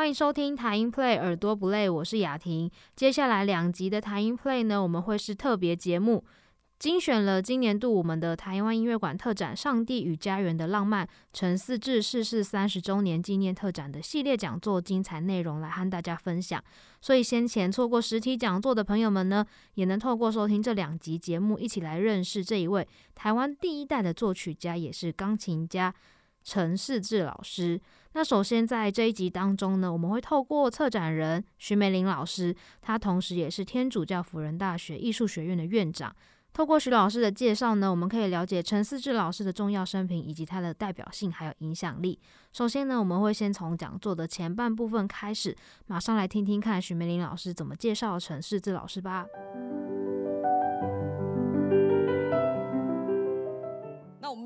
欢迎收听台音 Play，耳朵不累，我是雅婷。接下来两集的台音 Play 呢，我们会是特别节目，精选了今年度我们的台湾音乐馆特展《上帝与家园的浪漫》陈四志逝世三十周年纪念特展的系列讲座精彩内容来和大家分享。所以先前错过实体讲座的朋友们呢，也能透过收听这两集节目，一起来认识这一位台湾第一代的作曲家，也是钢琴家。陈世志老师，那首先在这一集当中呢，我们会透过策展人徐美玲老师，她同时也是天主教辅仁大学艺术学院的院长。透过徐老师的介绍呢，我们可以了解陈世志老师的重要生平以及他的代表性还有影响力。首先呢，我们会先从讲座的前半部分开始，马上来听听看徐梅玲老师怎么介绍陈世志老师吧。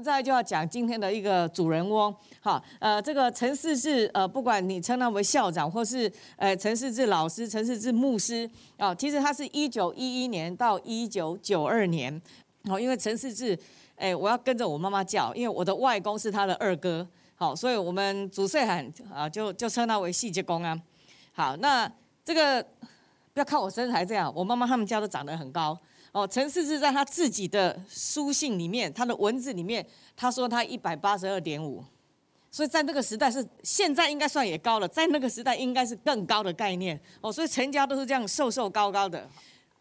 再就要讲今天的一个主人翁，好，呃，这个陈世志，呃，不管你称他为校长，或是呃陈世志老师、陈世志牧师，啊，其实他是一九一一年到一九九二年，好，因为陈世志，哎，我要跟着我妈妈叫，因为我的外公是他的二哥，好，所以我们祖岁喊啊，就就称他为细节公啊，好，那这个不要看我身材这样，我妈妈他们家都长得很高。哦，陈世志在他自己的书信里面，他的文字里面，他说他一百八十二点五，所以在那个时代是现在应该算也高了，在那个时代应该是更高的概念。哦，所以陈家都是这样瘦瘦高高的。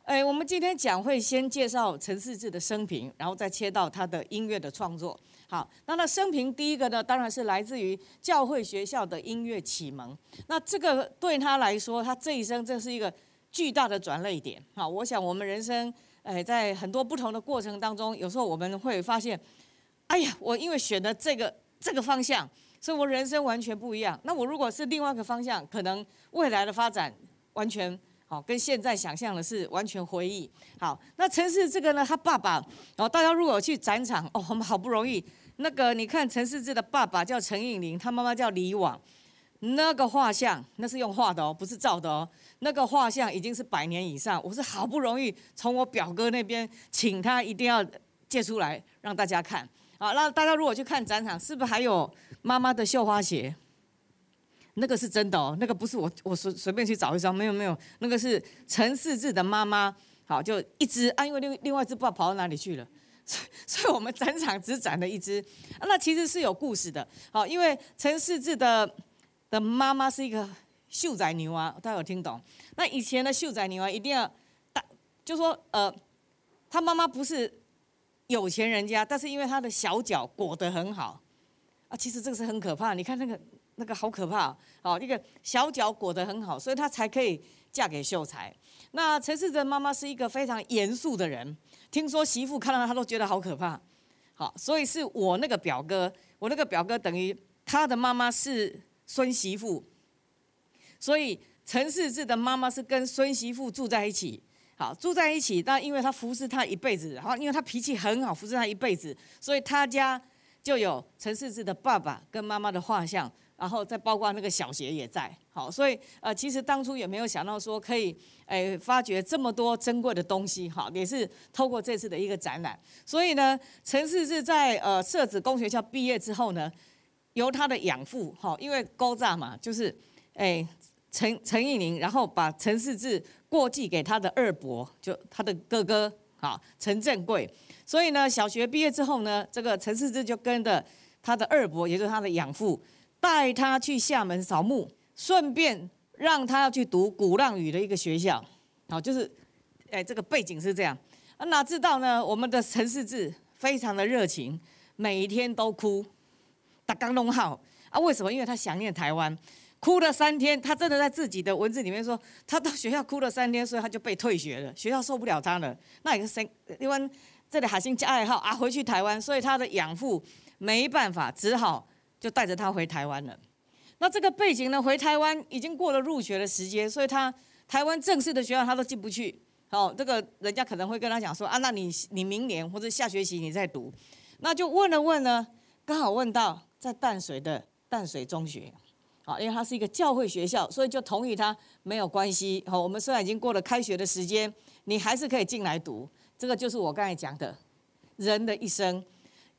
哎，我们今天讲会先介绍陈世志的生平，然后再切到他的音乐的创作。好，那他生平第一个呢，当然是来自于教会学校的音乐启蒙。那这个对他来说，他这一生这是一个巨大的转捩点。好，我想我们人生。哎，在很多不同的过程当中，有时候我们会发现，哎呀，我因为选的这个这个方向，所以我人生完全不一样。那我如果是另外一个方向，可能未来的发展完全好，跟现在想象的是完全回忆。好，那陈氏这个呢，他爸爸，然后大家如果去展场，哦，我们好不容易，那个你看陈世志的爸爸叫陈应林，他妈妈叫李网。那个画像，那是用画的哦，不是照的哦。那个画像已经是百年以上，我是好不容易从我表哥那边请他一定要借出来让大家看。好，那大家如果去看展场，是不是还有妈妈的绣花鞋？那个是真的哦，那个不是我我随随便去找一张，没有没有，那个是陈世志的妈妈。好，就一只啊，因为另另外一只不知道跑到哪里去了，所以我们展场只展了一只。那其实是有故事的。好，因为陈世志的。的妈妈是一个秀仔牛啊，大家有听懂？那以前的秀仔牛啊，一定要大，就说呃，他妈妈不是有钱人家，但是因为他的小脚裹得很好啊，其实这个是很可怕。你看那个那个好可怕哦，一个小脚裹得很好，所以她才可以嫁给秀才。那陈世哲妈妈是一个非常严肃的人，听说媳妇看到他都觉得好可怕。好，所以是我那个表哥，我那个表哥等于他的妈妈是。孙媳妇，所以陈世志的妈妈是跟孙媳妇住在一起，好住在一起。但因为他服侍他一辈子，然后因为他脾气很好，服侍他一辈子，所以他家就有陈世志的爸爸跟妈妈的画像，然后再包括那个小鞋也在。好，所以呃，其实当初也没有想到说可以诶发掘这么多珍贵的东西，哈，也是透过这次的一个展览。所以呢，陈世志在呃社子工学校毕业之后呢。由他的养父，哈，因为勾诈嘛，就是，哎，陈陈义宁，然后把陈世志过继给他的二伯，就他的哥哥，哈，陈正贵。所以呢，小学毕业之后呢，这个陈世志就跟着他的二伯，也就是他的养父，带他去厦门扫墓，顺便让他要去读鼓浪屿的一个学校，好，就是，哎，这个背景是这样。啊，哪知道呢？我们的陈世志非常的热情，每一天都哭。打刚弄好啊？为什么？因为他想念台湾，哭了三天。他真的在自己的文字里面说，他到学校哭了三天，所以他就被退学了。学校受不了他了。那也是生因为这里海星加爱好啊，回去台湾，所以他的养父没办法，只好就带着他回台湾了。那这个背景呢？回台湾已经过了入学的时间，所以他台湾正式的学校他都进不去。好，这个人家可能会跟他讲说啊，那你你明年或者下学期你再读。那就问了问呢，刚好问到。在淡水的淡水中学，啊，因为它是一个教会学校，所以就同意他没有关系。好，我们虽然已经过了开学的时间，你还是可以进来读。这个就是我刚才讲的，人的一生，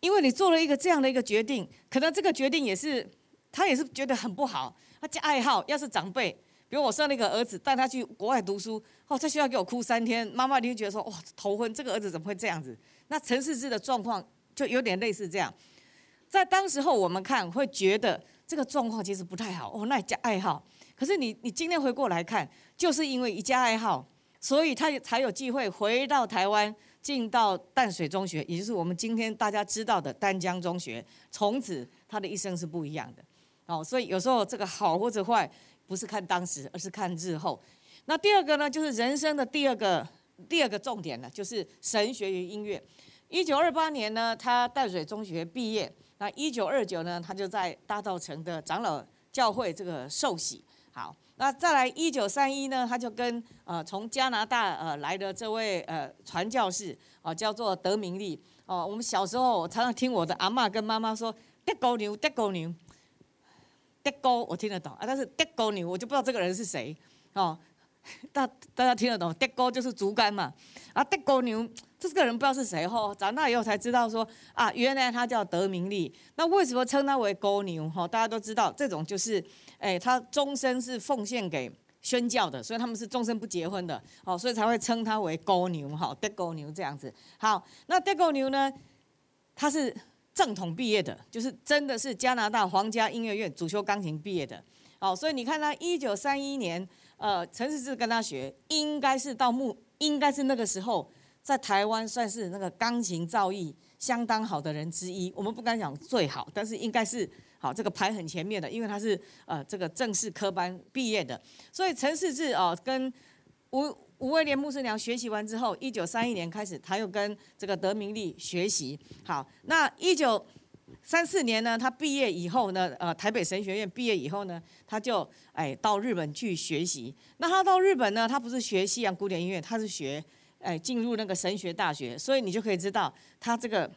因为你做了一个这样的一个决定，可能这个决定也是他也是觉得很不好。他加爱好，要是长辈，比如我生了一个儿子，带他去国外读书，哦，在学校给我哭三天，妈妈你就觉得说，哇，头昏，这个儿子怎么会这样子？那陈世志的状况就有点类似这样，在当时候我们看会觉得这个状况其实不太好，哦，那家爱好，可是你你今天回过来看，就是因为一家爱好，所以他才有机会回到台湾。进到淡水中学，也就是我们今天大家知道的丹江中学，从此他的一生是不一样的。哦，所以有时候这个好或者坏，不是看当时，而是看日后。那第二个呢，就是人生的第二个第二个重点呢，就是神学与音乐。一九二八年呢，他淡水中学毕业。那一九二九呢，他就在大道城的长老教会这个受洗。好。那再来一九三一呢，他就跟呃从加拿大呃来的这位呃传教士哦，叫做德明利哦。我们小时候常常听我的阿妈跟妈妈说“德高牛，德高牛，德高”，我听得懂啊。但是“德高牛”我就不知道这个人是谁哦。大大家听得懂“德高”就是竹竿嘛啊，“德高牛”这个人不知道是谁哈。长大以后才知道说啊，原来他叫德明利。那为什么称他为高牛？哈，大家都知道这种就是。哎，他终身是奉献给宣教的，所以他们是终身不结婚的，哦，所以才会称他为高牛哈，德高牛这样子。好，那德高牛呢，他是正统毕业的，就是真的是加拿大皇家音乐院主修钢琴毕业的，哦，所以你看他一九三一年，呃，陈世志跟他学，应该是到目，应该是那个时候在台湾算是那个钢琴造诣相当好的人之一，我们不敢讲最好，但是应该是。好，这个排很前面的，因为他是呃这个正式科班毕业的，所以陈世志哦跟吴吴威廉牧师娘学习完之后，一九三一年开始，他又跟这个德明利学习。好，那一九三四年呢，他毕业以后呢，呃台北神学院毕业以后呢，他就哎到日本去学习。那他到日本呢，他不是学西洋古典音乐，他是学哎进入那个神学大学，所以你就可以知道他这个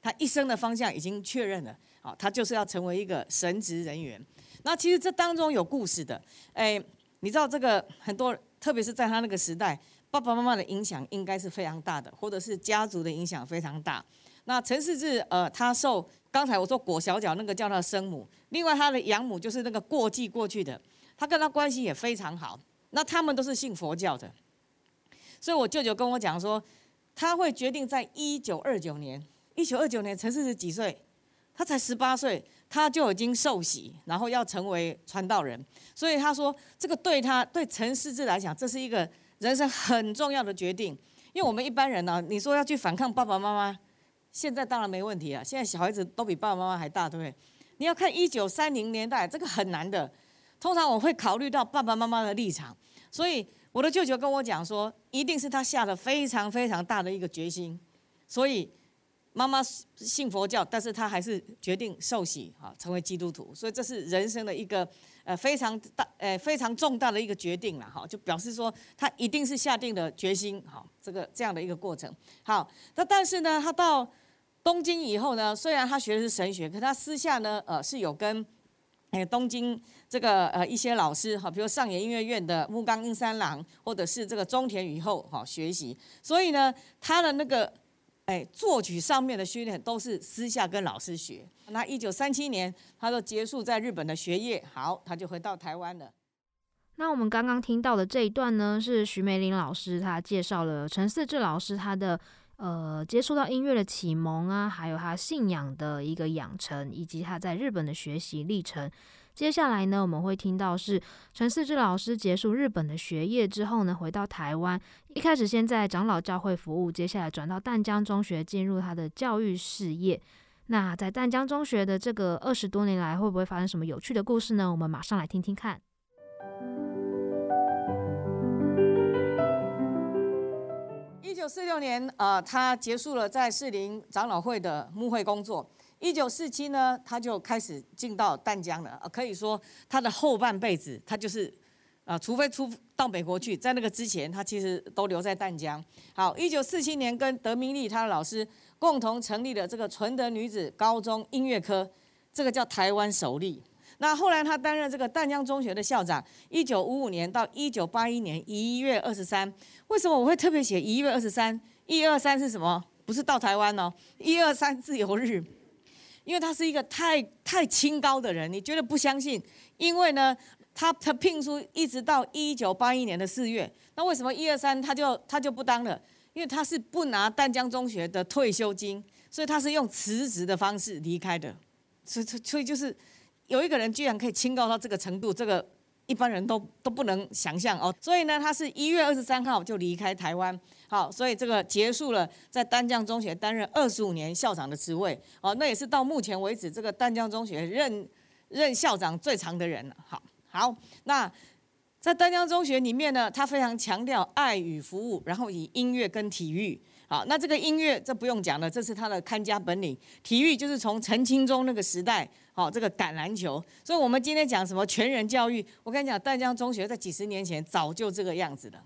他一生的方向已经确认了。好，他就是要成为一个神职人员。那其实这当中有故事的，哎，你知道这个很多，特别是在他那个时代，爸爸妈妈的影响应该是非常大的，或者是家族的影响非常大。那陈世志，呃，他受刚才我说裹小脚那个叫他生母，另外他的养母就是那个过继过去的，他跟他关系也非常好。那他们都是信佛教的，所以我舅舅跟我讲说，他会决定在一九二九年，一九二九年陈世志几岁？他才十八岁，他就已经受洗，然后要成为传道人。所以他说，这个对他对陈世志来讲，这是一个人生很重要的决定。因为我们一般人呢，你说要去反抗爸爸妈妈，现在当然没问题啊。现在小孩子都比爸爸妈妈还大，对不对？你要看一九三零年代，这个很难的。通常我会考虑到爸爸妈妈的立场，所以我的舅舅跟我讲说，一定是他下了非常非常大的一个决心，所以。妈妈信佛教，但是他还是决定受洗，哈，成为基督徒。所以这是人生的一个呃非常大呃非常重大的一个决定了，哈，就表示说他一定是下定了决心，哈，这个这样的一个过程。好，那但是呢，他到东京以后呢，虽然他学的是神学，可他私下呢，呃，是有跟哎东京这个呃一些老师，哈，比如上野音乐院的木冈英三郎，或者是这个中田雨后，哈，学习。所以呢，他的那个。哎，作曲上面的训练都是私下跟老师学。那一九三七年，他就结束在日本的学业，好，他就回到台湾了。那我们刚刚听到的这一段呢，是徐梅林老师他介绍了陈四志老师他的呃接触到音乐的启蒙啊，还有他信仰的一个养成，以及他在日本的学习历程。接下来呢，我们会听到是陈四志老师结束日本的学业之后呢，回到台湾。一开始先在长老教会服务，接下来转到淡江中学进入他的教育事业。那在淡江中学的这个二十多年来，会不会发生什么有趣的故事呢？我们马上来听听看。一九四六年，呃，他结束了在士林长老会的牧会工作。一九四七呢，他就开始进到淡江了。可以说他的后半辈子，他就是，啊，除非出到美国去，在那个之前，他其实都留在淡江。好，一九四七年跟德明利他的老师共同成立了这个纯德女子高中音乐科，这个叫台湾首例。那后来他担任这个淡江中学的校长。一九五五年到一九八一年一月二十三，为什么我会特别写一月二十三？一二三是什么？不是到台湾哦，一二三自由日。因为他是一个太太清高的人，你觉得不相信因为呢，他他聘书一直到一九八一年的四月，那为什么一二三他就他就不当了？因为他是不拿淡江中学的退休金，所以他是用辞职的方式离开的。所以所以就是有一个人居然可以清高到这个程度，这个一般人都都不能想象哦。所以呢，他是一月二十三号就离开台湾。好，所以这个结束了在丹江中学担任二十五年校长的职位，哦，那也是到目前为止这个丹江中学任任校长最长的人了。好，好，那在丹江中学里面呢，他非常强调爱与服务，然后以音乐跟体育。好，那这个音乐这不用讲了，这是他的看家本领。体育就是从陈清中那个时代，好，这个橄榄球。所以我们今天讲什么全人教育，我跟你讲，淡江中学在几十年前早就这个样子的。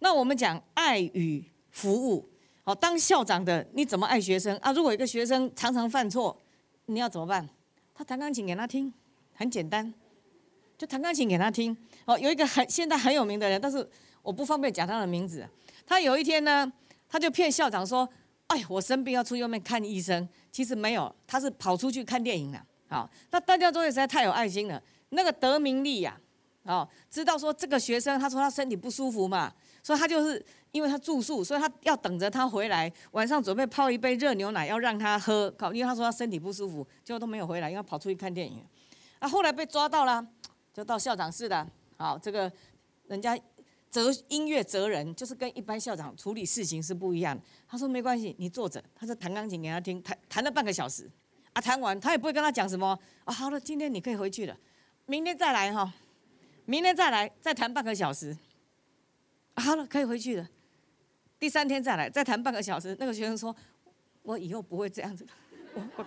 那我们讲爱与服务，好，当校长的你怎么爱学生啊？如果一个学生常常犯错，你要怎么办？他弹钢琴给他听，很简单，就弹钢琴给他听。哦，有一个很现在很有名的人，但是我不方便讲他的名字。他有一天呢，他就骗校长说：“哎，我生病要出去外面看医生。”其实没有，他是跑出去看电影了。好，那大家作业实在太有爱心了。那个得明利呀，哦，知道说这个学生，他说他身体不舒服嘛。所以他就是因为他住宿，所以他要等着他回来，晚上准备泡一杯热牛奶要让他喝。靠因为他说他身体不舒服，结果都没有回来，因为跑出去看电影。啊，后来被抓到了，就到校长室的。好，这个人家责音乐责人，就是跟一般校长处理事情是不一样的。他说没关系，你坐着。他说弹钢琴给他听，弹弹了半个小时。啊，弹完他也不会跟他讲什么。啊，好了，今天你可以回去了，明天再来哈，明天再来再弹半个小时。好了，可以回去了。第三天再来，再谈半个小时。那个学生说：“我以后不会这样子。”我我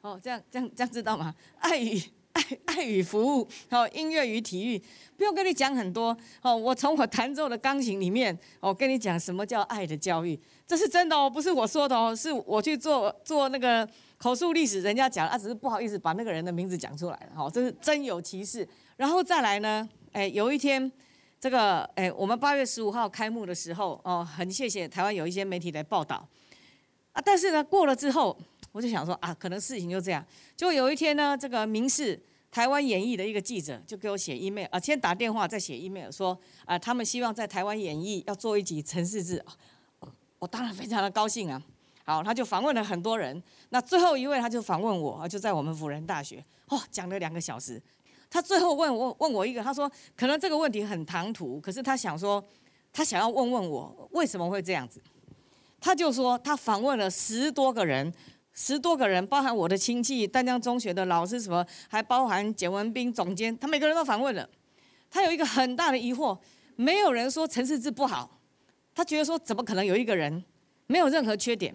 哦，这样这样这样知道吗？爱与爱爱与服务，哦，音乐与体育，不用跟你讲很多。哦，我从我弹奏的钢琴里面，我跟你讲什么叫爱的教育，这是真的哦，不是我说的哦，是我去做做那个口述历史，人家讲，啊，只是不好意思把那个人的名字讲出来了。哦，这是真有其事。然后再来呢，哎，有一天。这个诶，我们八月十五号开幕的时候，哦，很谢谢台湾有一些媒体来报道，啊，但是呢，过了之后，我就想说啊，可能事情就这样。就有一天呢，这个民事台湾演艺的一个记者就给我写 email，啊，先打电话再写 email 说，啊，他们希望在台湾演艺要做一集陈世志，我当然非常的高兴啊。好，他就访问了很多人，那最后一位他就访问我，就在我们辅仁大学，哦，讲了两个小时。他最后问我问我一个，他说可能这个问题很唐突，可是他想说，他想要问问我为什么会这样子。他就说他访问了十多个人，十多个人，包含我的亲戚、丹江中学的老师什么，还包含简文斌总监，他每个人都访问了。他有一个很大的疑惑，没有人说陈世志不好，他觉得说怎么可能有一个人没有任何缺点？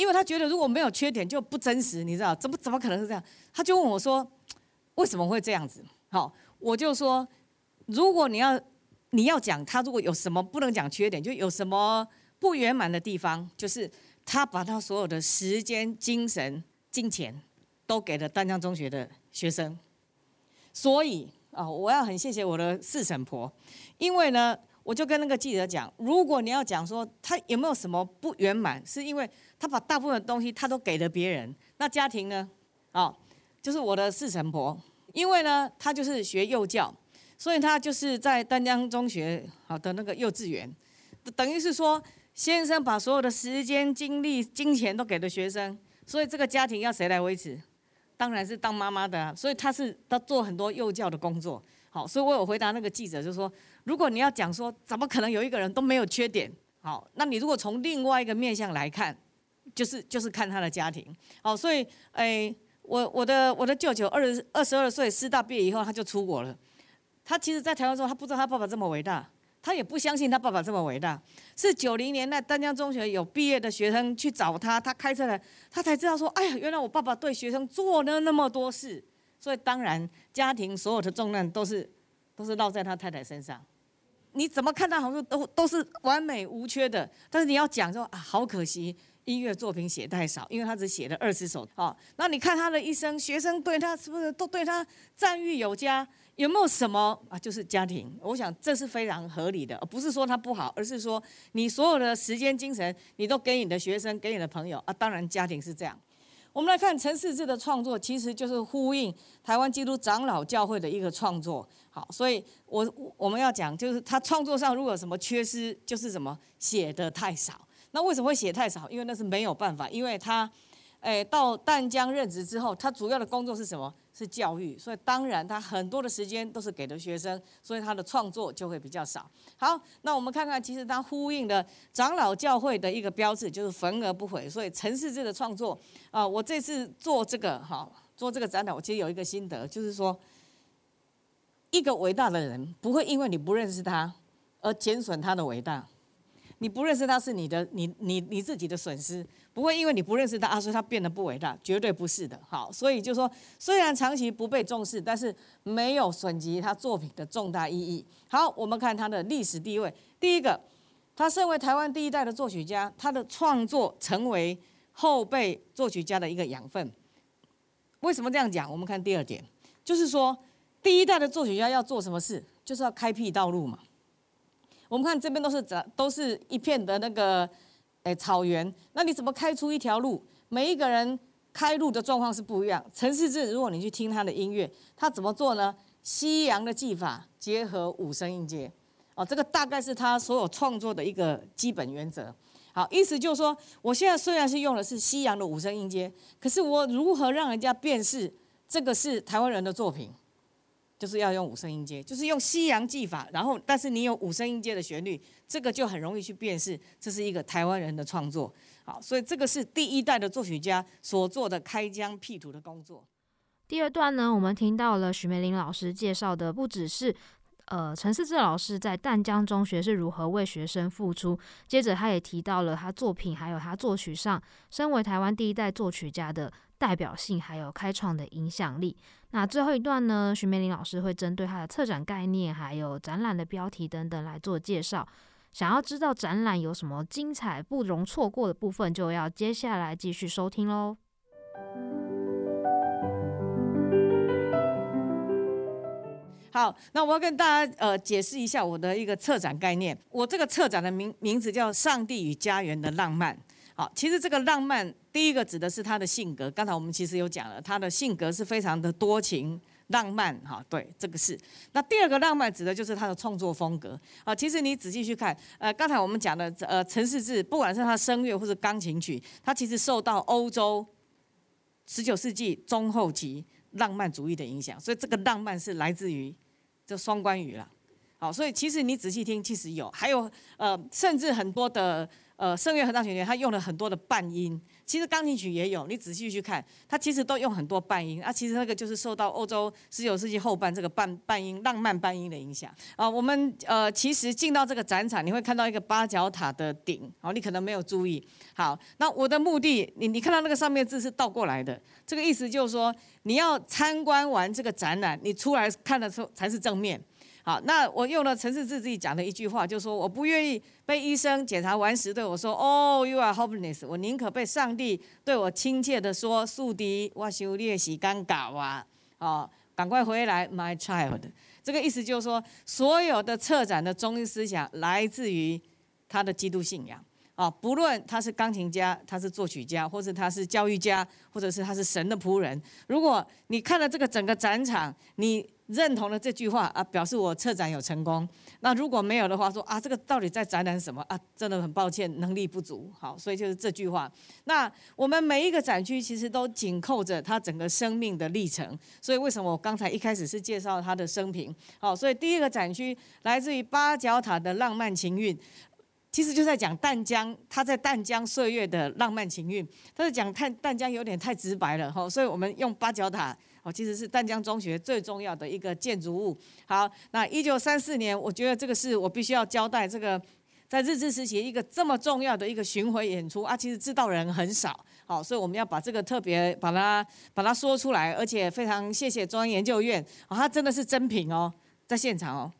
因为他觉得如果没有缺点就不真实，你知道怎么怎么可能是这样？他就问我说。为什么会这样子？好，我就说，如果你要你要讲他如果有什么不能讲缺点，就有什么不圆满的地方，就是他把他所有的时间、精神、金钱都给了丹江中学的学生。所以啊，我要很谢谢我的四婶婆，因为呢，我就跟那个记者讲，如果你要讲说他有没有什么不圆满，是因为他把大部分东西他都给了别人，那家庭呢？啊，就是我的四婶婆。因为呢，她就是学幼教，所以她就是在丹江中学好的那个幼稚园，等于是说，先生把所有的时间、精力、金钱都给了学生，所以这个家庭要谁来维持？当然是当妈妈的，所以他是他做很多幼教的工作。好，所以我有回答那个记者，就说，如果你要讲说，怎么可能有一个人都没有缺点？好，那你如果从另外一个面向来看，就是就是看他的家庭。好，所以诶。我我的我的舅舅二十二十二岁师大毕业以后他就出国了，他其实，在台湾时候他不知道他爸爸这么伟大，他也不相信他爸爸这么伟大。是九零年代丹江中学有毕业的学生去找他，他开车来，他才知道说，哎呀，原来我爸爸对学生做了那么多事。所以当然家庭所有的重担都是都是落在他太太身上。你怎么看他好像都都是完美无缺的，但是你要讲说啊，好可惜。音乐作品写太少，因为他只写了二十首。哦，那你看他的一生，学生对他是不是都对他赞誉有加？有没有什么啊？就是家庭，我想这是非常合理的，不是说他不好，而是说你所有的时间、精神，你都给你的学生，给你的朋友啊。当然，家庭是这样。我们来看陈世志的创作，其实就是呼应台湾基督长老教会的一个创作。好，所以我我们要讲，就是他创作上如果有什么缺失，就是什么写的太少。那为什么会写太少？因为那是没有办法，因为他，诶，到淡江任职之后，他主要的工作是什么？是教育，所以当然他很多的时间都是给的学生，所以他的创作就会比较少。好，那我们看看，其实他呼应的长老教会的一个标志就是焚而不毁。所以陈世志的创作啊，我这次做这个哈，做这个展览，我其实有一个心得，就是说，一个伟大的人不会因为你不认识他而减损他的伟大。你不认识他是你的，你你你自己的损失，不会因为你不认识他啊，所以他变得不伟大，绝对不是的。好，所以就说，虽然长期不被重视，但是没有损及他作品的重大意义。好，我们看他的历史地位。第一个，他身为台湾第一代的作曲家，他的创作成为后辈作曲家的一个养分。为什么这样讲？我们看第二点，就是说，第一代的作曲家要做什么事，就是要开辟道路嘛。我们看这边都是怎，都是一片的那个，诶草原。那你怎么开出一条路？每一个人开路的状况是不一样。陈世志，如果你去听他的音乐，他怎么做呢？西洋的技法结合五声音阶，哦，这个大概是他所有创作的一个基本原则。好，意思就是说，我现在虽然是用的是西洋的五声音阶，可是我如何让人家辨识这个是台湾人的作品？就是要用五声音阶，就是用西洋技法，然后但是你有五声音阶的旋律，这个就很容易去辨识这是一个台湾人的创作。好，所以这个是第一代的作曲家所做的开疆辟土的工作。第二段呢，我们听到了许梅玲老师介绍的，不只是呃陈思志老师在淡江中学是如何为学生付出，接着他也提到了他作品还有他作曲上，身为台湾第一代作曲家的代表性还有开创的影响力。那最后一段呢？徐美玲老师会针对他的策展概念，还有展览的标题等等来做介绍。想要知道展览有什么精彩、不容错过的部分，就要接下来继续收听喽。好，那我要跟大家呃解释一下我的一个策展概念。我这个策展的名名字叫《上帝与家园的浪漫》。好，其实这个浪漫，第一个指的是他的性格。刚才我们其实有讲了，他的性格是非常的多情、浪漫。哈，对，这个是。那第二个浪漫指的就是他的创作风格。啊，其实你仔细去看，呃，刚才我们讲的，呃，陈世志，不管是他声乐或者钢琴曲，他其实受到欧洲十九世纪中后期浪漫主义的影响，所以这个浪漫是来自于这双关语了。好，所以其实你仔细听，其实有，还有呃，甚至很多的。呃，圣乐合唱曲里他用了很多的半音，其实钢琴曲也有，你仔细去看，它其实都用很多半音啊。其实那个就是受到欧洲十九世纪后半这个半半音浪漫半音的影响啊。我们呃，其实进到这个展场，你会看到一个八角塔的顶，好，你可能没有注意。好，那我的目的，你你看到那个上面字是倒过来的，这个意思就是说，你要参观完这个展览，你出来看的时候才是正面。好，那我用了陈世志自己讲的一句话，就说我不愿意被医生检查完时对我说，Oh, you are hopeless。我宁可被上帝对我亲切的说，宿敌，我修练习尴尬啊，哦，赶快回来，my child。这个意思就是说，所有的策展的中医思想来自于他的基督信仰啊，不论他是钢琴家，他是作曲家，或者他是教育家，或者是他是神的仆人。如果你看了这个整个展场，你认同了这句话啊，表示我策展有成功。那如果没有的话，说啊，这个到底在展览什么啊？真的很抱歉，能力不足。好，所以就是这句话。那我们每一个展区其实都紧扣着他整个生命的历程。所以为什么我刚才一开始是介绍他的生平？好，所以第一个展区来自于八角塔的浪漫情韵，其实就在讲淡江，他在淡江岁月的浪漫情韵。他是讲淡淡江有点太直白了哈，所以我们用八角塔。哦，其实是淡江中学最重要的一个建筑物。好，那一九三四年，我觉得这个是我必须要交代。这个在日治时期一个这么重要的一个巡回演出啊，其实知道人很少。好，所以我们要把这个特别把它把它说出来，而且非常谢谢中央研究院，哦，它真的是真品哦，在现场哦。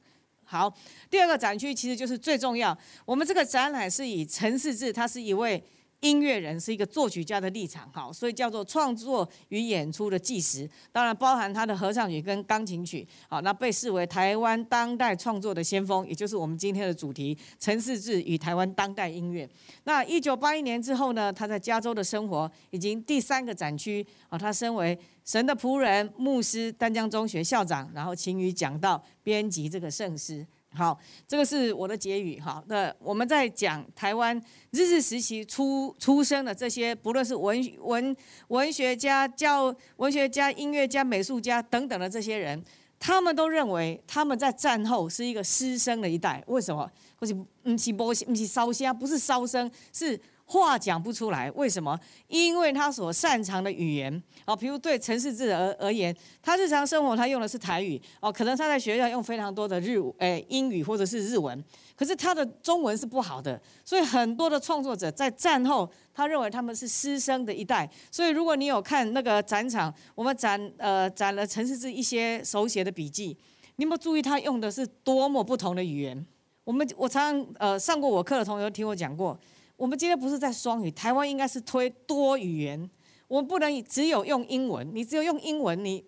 好，第二个展区其实就是最重要。我们这个展览是以陈世志，他是一位音乐人，是一个作曲家的立场，好，所以叫做创作与演出的纪实，当然包含他的合唱曲跟钢琴曲，好，那被视为台湾当代创作的先锋，也就是我们今天的主题——陈世志与台湾当代音乐。那一九八一年之后呢，他在加州的生活已经第三个展区，啊，他身为神的仆人、牧师、丹江中学校长，然后勤于讲道、编辑这个圣诗。好，这个是我的结语。哈，那我们在讲台湾日治时期出出生的这些，不论是文文文学家、教文学家、音乐家、美术家等等的这些人，他们都认为他们在战后是一个失声的一代。为什么？不是不是不是烧香，不是烧声，是。话讲不出来，为什么？因为他所擅长的语言，哦，比如对陈世志而而言，他日常生活他用的是台语，哦，可能他在学校用非常多的日，诶，英语或者是日文，可是他的中文是不好的，所以很多的创作者在战后，他认为他们是师生的一代。所以如果你有看那个展场，我们展呃展了陈世志一些手写的笔记，你有没有注意他用的是多么不同的语言？我们我常常呃上过我课的同学听我讲过。我们今天不是在双语，台湾应该是推多语言。我们不能只有用英文，你只有用英文，你，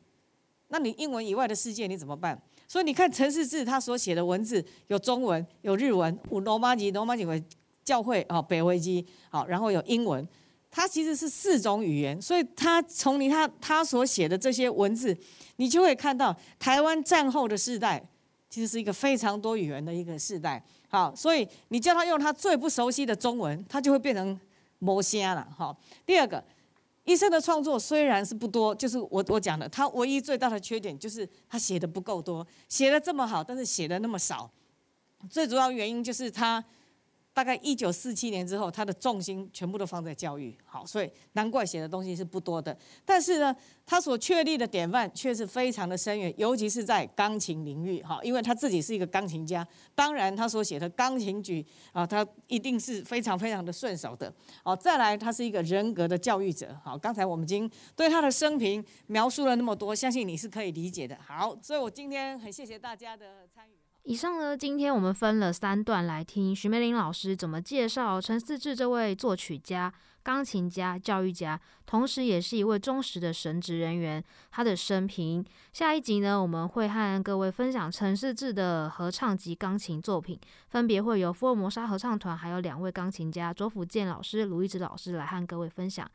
那你英文以外的世界你怎么办？所以你看陈世志他所写的文字，有中文，有日文，有罗马语，罗马语为教会啊，北维基好，然后有英文，它其实是四种语言。所以他从你他他所写的这些文字，你就会看到台湾战后的世代，其实是一个非常多语言的一个世代。好，所以你叫他用他最不熟悉的中文，他就会变成魔仙了。好，第二个，医生的创作虽然是不多，就是我我讲的，他唯一最大的缺点就是他写的不够多，写的这么好，但是写的那么少，最主要原因就是他。大概一九四七年之后，他的重心全部都放在教育，好，所以难怪写的东西是不多的。但是呢，他所确立的典范却是非常的深远，尤其是在钢琴领域，哈，因为他自己是一个钢琴家，当然他所写的钢琴曲啊，他一定是非常非常的顺手的。好，再来，他是一个人格的教育者，好，刚才我们已经对他的生平描述了那么多，相信你是可以理解的。好，所以我今天很谢谢大家的参与。以上呢，今天我们分了三段来听徐梅玲老师怎么介绍陈思志这位作曲家、钢琴家、教育家，同时也是一位忠实的神职人员，他的生平。下一集呢，我们会和各位分享陈思志的合唱及钢琴作品，分别会由福尔摩沙合唱团还有两位钢琴家卓福建老师、卢一直老师来和各位分享。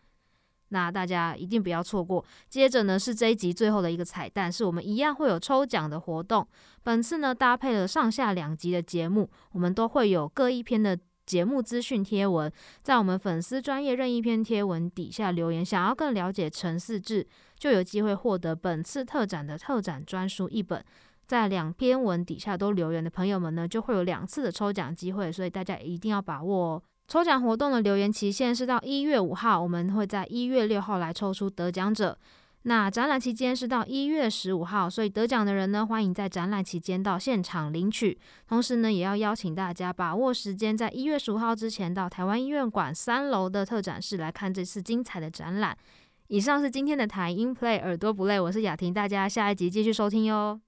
那大家一定不要错过。接着呢，是这一集最后的一个彩蛋，是我们一样会有抽奖的活动。本次呢，搭配了上下两集的节目，我们都会有各一篇的节目资讯贴文，在我们粉丝专业任意篇贴文底下留言，想要更了解陈四志，就有机会获得本次特展的特展专书一本。在两篇文底下都留言的朋友们呢，就会有两次的抽奖机会，所以大家一定要把握哦。抽奖活动的留言期限是到一月五号，我们会在一月六号来抽出得奖者。那展览期间是到一月十五号，所以得奖的人呢，欢迎在展览期间到现场领取。同时呢，也要邀请大家把握时间，在一月十五号之前到台湾医院馆三楼的特展室来看这次精彩的展览。以上是今天的台音 play 耳朵不累，我是雅婷，大家下一集继续收听哟。